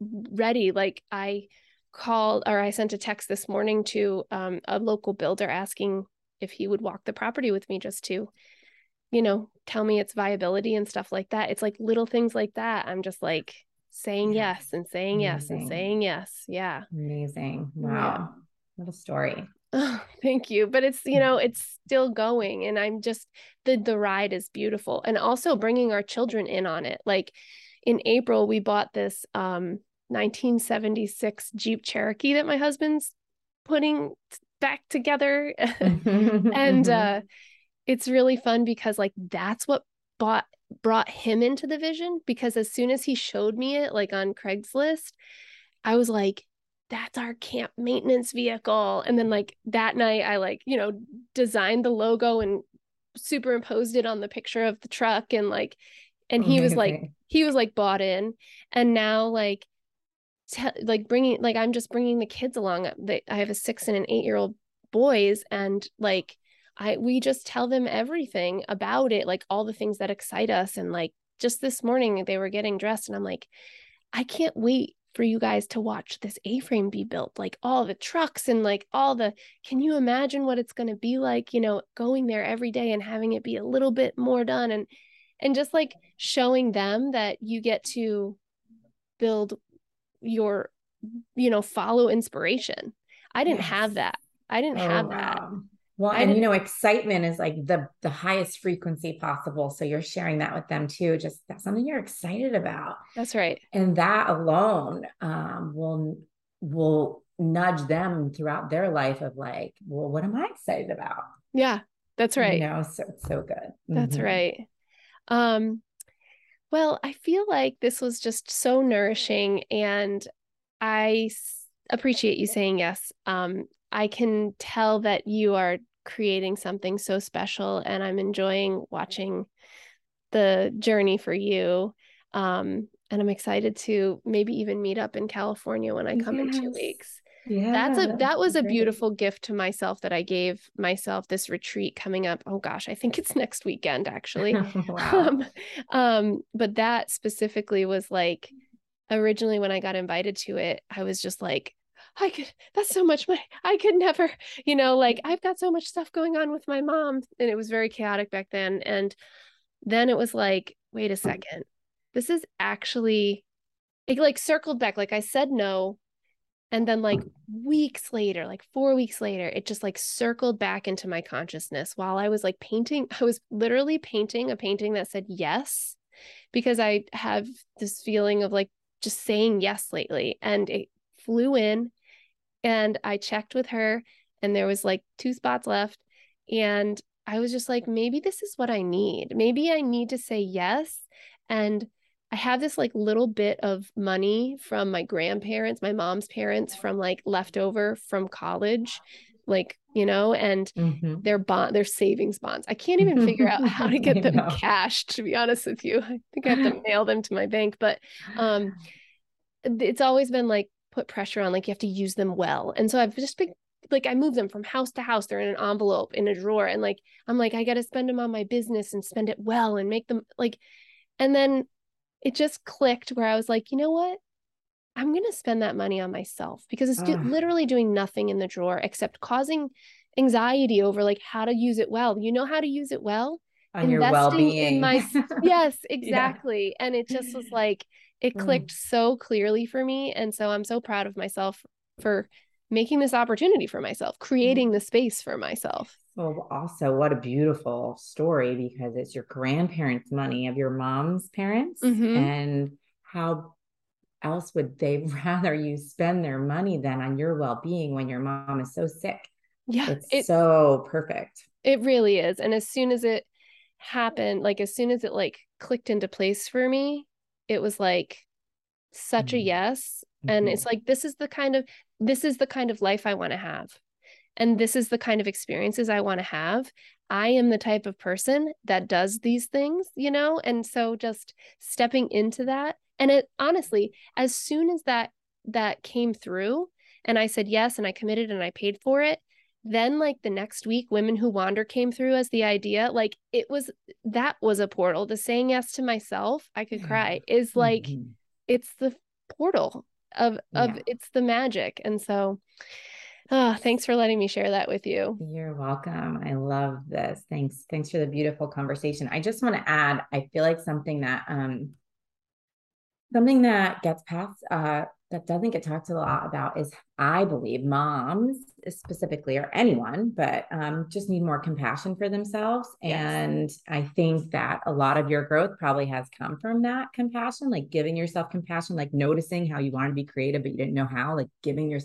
ready. Like I called or I sent a text this morning to um, a local builder asking if he would walk the property with me just to you know, tell me its viability and stuff like that. It's like little things like that. I'm just like saying yeah. yes and saying Amazing. yes and saying yes. Yeah. Amazing. Wow. Yeah. What a story. Oh, thank you. But it's, you know, it's still going and I'm just the the ride is beautiful and also bringing our children in on it. Like in April we bought this um 1976 Jeep Cherokee that my husband's putting back together. And uh it's really fun because like that's what bought brought him into the vision because as soon as he showed me it like on Craigslist I was like that's our camp maintenance vehicle. And then like that night I like you know designed the logo and superimposed it on the picture of the truck and like and he was like he was like bought in. And now like like bringing like I'm just bringing the kids along uh, they, I have a 6 and an 8 year old boys and like I we just tell them everything about it, like all the things that excite us. And like just this morning they were getting dressed and I'm like, I can't wait for you guys to watch this A-frame be built, like all the trucks and like all the can you imagine what it's going to be like, you know, going there every day and having it be a little bit more done and and just like showing them that you get to build your you know, follow inspiration. I didn't yes. have that. I didn't oh, have wow. that. Well, and you know, excitement is like the the highest frequency possible. So you're sharing that with them too. Just that's something you're excited about. That's right. And that alone um, will will nudge them throughout their life of like, well, what am I excited about? Yeah, that's right. You know, so it's so good. That's mm-hmm. right. Um, well, I feel like this was just so nourishing, and I appreciate you saying yes. Um, I can tell that you are creating something so special and i'm enjoying watching the journey for you um, and i'm excited to maybe even meet up in california when i come yes. in two weeks yeah, that's a that was a beautiful gift to myself that I gave myself this retreat coming up. Oh gosh, I think it's next weekend actually. um, um, but that specifically was like originally when I got invited to it, I was just like, I could, that's so much money. I could never, you know, like I've got so much stuff going on with my mom. And it was very chaotic back then. And then it was like, wait a second, this is actually, it like circled back. Like I said no. And then like mm. weeks later, like four weeks later, it just like circled back into my consciousness while I was like painting. I was literally painting a painting that said yes because I have this feeling of like just saying yes lately. And it flew in and I checked with her and there was like two spots left. And I was just like, maybe this is what I need. Maybe I need to say yes. And I have this like little bit of money from my grandparents, my mom's parents, from like leftover from college, like, you know, and mm-hmm. their bond, their savings bonds. I can't even figure out how to get them cashed, to be honest with you. I think I have to mail them to my bank, but um it's always been like put pressure on like you have to use them well. And so I've just been like I move them from house to house. They're in an envelope in a drawer. And like I'm like, I gotta spend them on my business and spend it well and make them like and then it just clicked where I was like, you know what? I'm gonna spend that money on myself because it's literally doing nothing in the drawer except causing anxiety over like how to use it well. You know how to use it well? On Investing your well-being. In my yes, exactly. yeah. And it just was like it mm. clicked mm. so clearly for me. And so I'm so proud of myself for making this opportunity for myself, creating the space for myself. Well, also, what a beautiful story because it's your grandparents' money of your mom's parents. Mm-hmm. And how else would they rather you spend their money than on your well being when your mom is so sick? Yeah. It's it, so perfect. It really is. And as soon as it happened, like as soon as it like clicked into place for me, it was like such mm-hmm. a yes mm-hmm. and it's like this is the kind of this is the kind of life I want to have and this is the kind of experiences I want to have I am the type of person that does these things you know and so just stepping into that and it honestly as soon as that that came through and I said yes and I committed and I paid for it then like the next week women who wander came through as the idea like it was that was a portal the saying yes to myself i could cry is like mm-hmm. it's the portal of of yeah. it's the magic and so oh, thanks for letting me share that with you you're welcome i love this thanks thanks for the beautiful conversation i just want to add i feel like something that um something that gets past uh that doesn't get talked a lot about is I believe moms specifically or anyone, but um, just need more compassion for themselves. Yes. And I think that a lot of your growth probably has come from that compassion, like giving yourself compassion, like noticing how you want to be creative, but you didn't know how, like giving your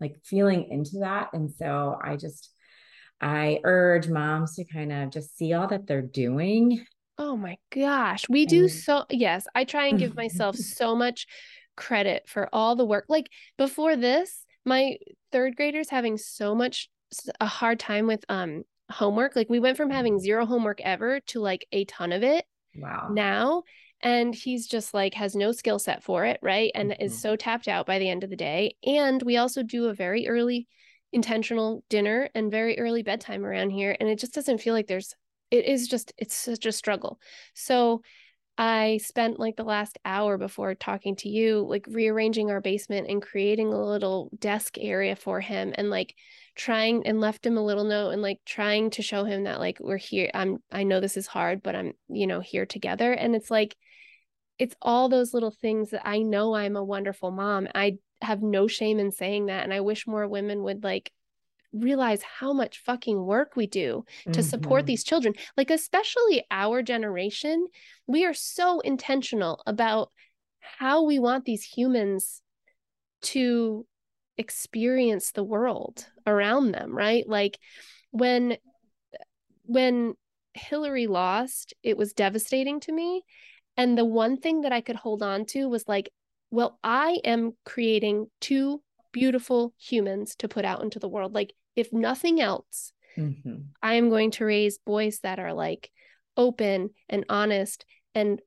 like feeling into that. And so I just I urge moms to kind of just see all that they're doing. Oh my gosh. We and... do so yes, I try and give myself so much credit for all the work. Like before this, my third graders having so much a hard time with um homework. Like we went from having mm-hmm. zero homework ever to like a ton of it. Wow. Now and he's just like has no skill set for it, right? And mm-hmm. is so tapped out by the end of the day. And we also do a very early intentional dinner and very early bedtime around here and it just doesn't feel like there's it is just it's such a struggle. So I spent like the last hour before talking to you, like rearranging our basement and creating a little desk area for him and like trying and left him a little note and like trying to show him that like we're here. I'm, I know this is hard, but I'm, you know, here together. And it's like, it's all those little things that I know I'm a wonderful mom. I have no shame in saying that. And I wish more women would like realize how much fucking work we do to mm-hmm. support these children. Like, especially our generation, we are so intentional about how we want these humans to experience the world around them, right? Like, when when Hillary lost, it was devastating to me. And the one thing that I could hold on to was like, well, I am creating two beautiful humans to put out into the world. Like, if nothing else, mm-hmm. I am going to raise boys that are like open and honest and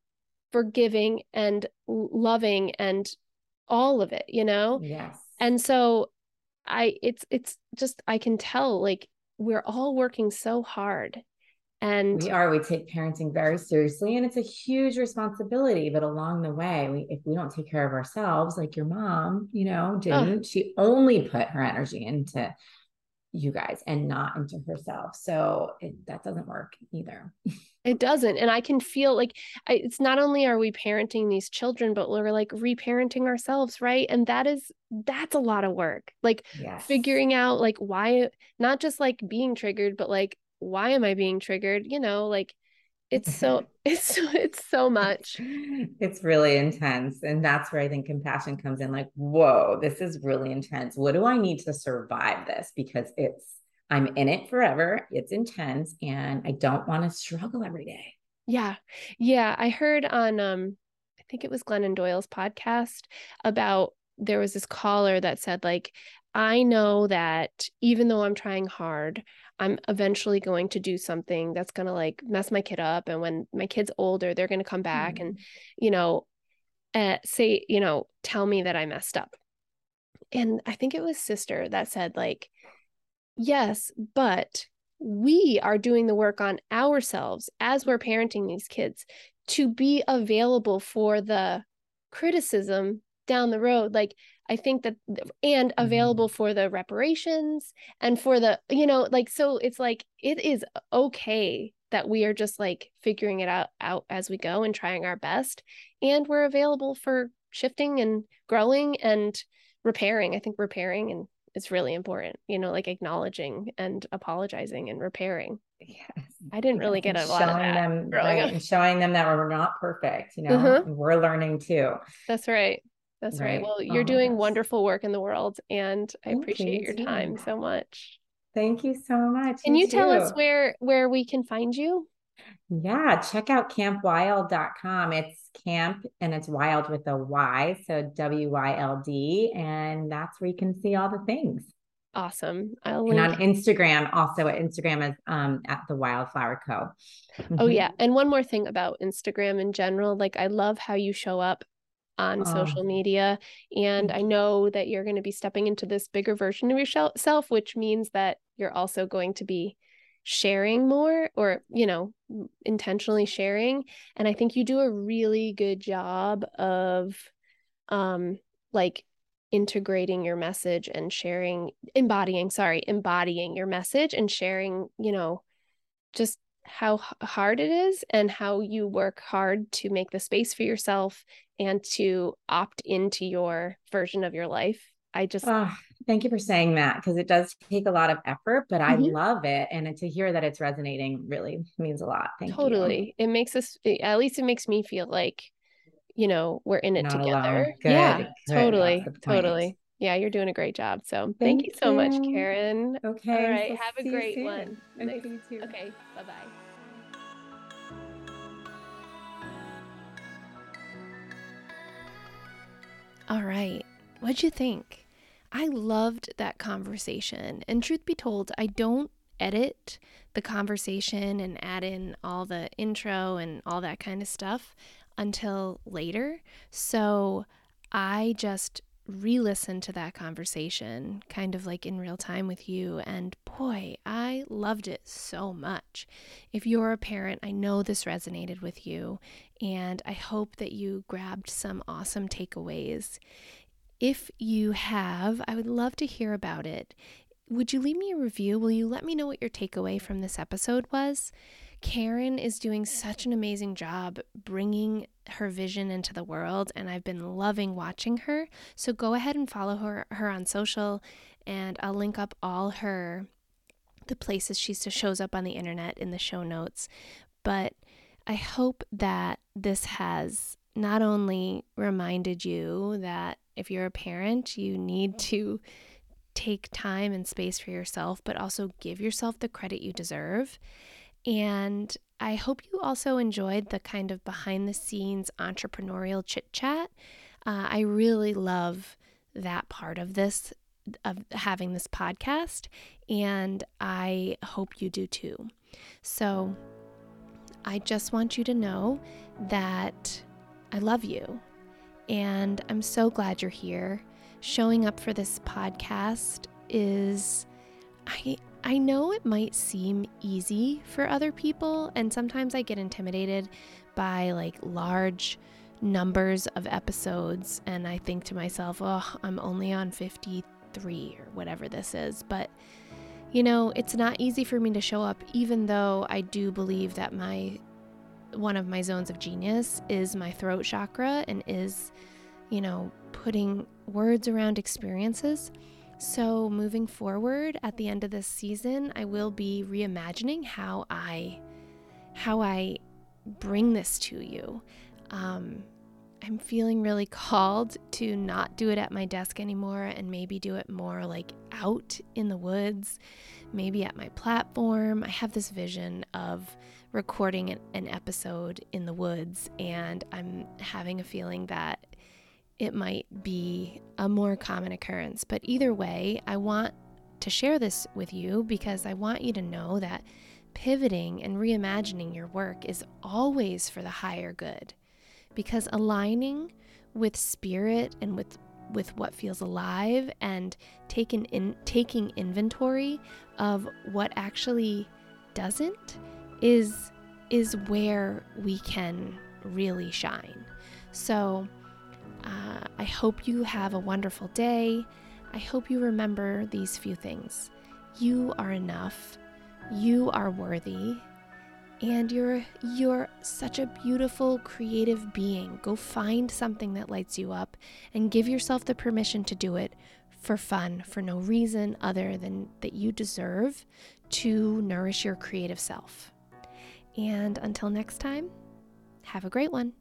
forgiving and loving and all of it, you know? Yes. And so I it's it's just I can tell like we're all working so hard and we are we take parenting very seriously and it's a huge responsibility but along the way we if we don't take care of ourselves like your mom you know didn't she only put her energy into you guys and not into herself. So it, that doesn't work either. It doesn't. And i can feel like I, it's not only are we parenting these children but we're like reparenting ourselves right? And that is that's a lot of work. Like yes. figuring out like why not just like being triggered but like why am I being triggered? You know, like it's so it's it's so much. It's really intense. And that's where I think compassion comes in like, whoa, this is really intense. What do I need to survive this? Because it's I'm in it forever. It's intense and I don't want to struggle every day. Yeah. Yeah. I heard on um I think it was Glennon Doyle's podcast about there was this caller that said like I know that even though I'm trying hard, I'm eventually going to do something that's going to like mess my kid up. And when my kid's older, they're going to come back mm-hmm. and, you know, uh, say, you know, tell me that I messed up. And I think it was sister that said, like, yes, but we are doing the work on ourselves as we're parenting these kids to be available for the criticism down the road. Like, I think that and available mm-hmm. for the reparations and for the you know like so it's like it is okay that we are just like figuring it out out as we go and trying our best and we're available for shifting and growing and repairing. I think repairing and it's really important, you know, like acknowledging and apologizing and repairing. Yes. I didn't really get a lot showing of that them right, and showing them that we're not perfect, you know, mm-hmm. we're learning too. That's right. That's right. right. Well, you're oh doing wonderful work in the world and I Thank appreciate you, your time so much. Thank you so much. Can you, you tell us where where we can find you? Yeah, check out campwyld.com. It's camp and it's wild with a Y, so W Y L D, and that's where you can see all the things. Awesome. I'll and on Instagram, also at Instagram is um, at the Wyldflower Co. oh yeah, and one more thing about Instagram in general, like I love how you show up on oh. social media. And I know that you're going to be stepping into this bigger version of yourself, which means that you're also going to be sharing more or, you know, intentionally sharing. And I think you do a really good job of, um, like, integrating your message and sharing embodying sorry embodying your message and sharing you know just how hard it is and how you work hard to make the space for yourself and to opt into your version of your life. I just oh, thank you for saying that because it does take a lot of effort, but mm-hmm. I love it. And to hear that it's resonating really means a lot. Thank totally. you. Totally. It makes us, at least it makes me feel like, you know, we're in it Not together. yeah, good. totally. Totally. Yeah, you're doing a great job. So thank, thank you so much, Karen. Okay. All right. Have a great one. Okay, okay. Bye bye. All right. What'd you think? I loved that conversation. And truth be told, I don't edit the conversation and add in all the intro and all that kind of stuff until later. So I just re listen to that conversation, kind of like in real time with you. And boy, I loved it so much. If you're a parent, I know this resonated with you, and I hope that you grabbed some awesome takeaways. If you have, I would love to hear about it. Would you leave me a review? Will you let me know what your takeaway from this episode was? Karen is doing such an amazing job bringing her vision into the world, and I've been loving watching her. So go ahead and follow her, her on social, and I'll link up all her the places she shows up on the internet in the show notes. But I hope that this has not only reminded you that if you're a parent, you need to take time and space for yourself, but also give yourself the credit you deserve. And I hope you also enjoyed the kind of behind the scenes entrepreneurial chit chat. Uh, I really love that part of this, of having this podcast, and I hope you do too. So I just want you to know that I love you, and I'm so glad you're here showing up for this podcast is I I know it might seem easy for other people and sometimes I get intimidated by like large numbers of episodes and I think to myself, "Oh, I'm only on 53 or whatever this is." But you know, it's not easy for me to show up even though I do believe that my one of my zones of genius is my throat chakra and is, you know, putting words around experiences. So, moving forward at the end of this season, I will be reimagining how I how I bring this to you. Um, I'm feeling really called to not do it at my desk anymore and maybe do it more like out in the woods, maybe at my platform. I have this vision of recording an, episode in the woods, and I'm having a feeling that it might be a more common occurrence. But either way, I want to share this with you because I want you to know that pivoting and reimagining your work is always for the higher good. Because aligning with spirit and with with what feels alive and taking in taking inventory of what actually doesn't is is where we can really shine. So uh, I hope you have a wonderful day. I hope you remember these few things. You are enough. You are worthy. And you're you're such a beautiful creative being. Go find something that lights you up and give yourself the permission to do it for fun, for no reason other than that you deserve to nourish your creative self. And until next time, have a great one.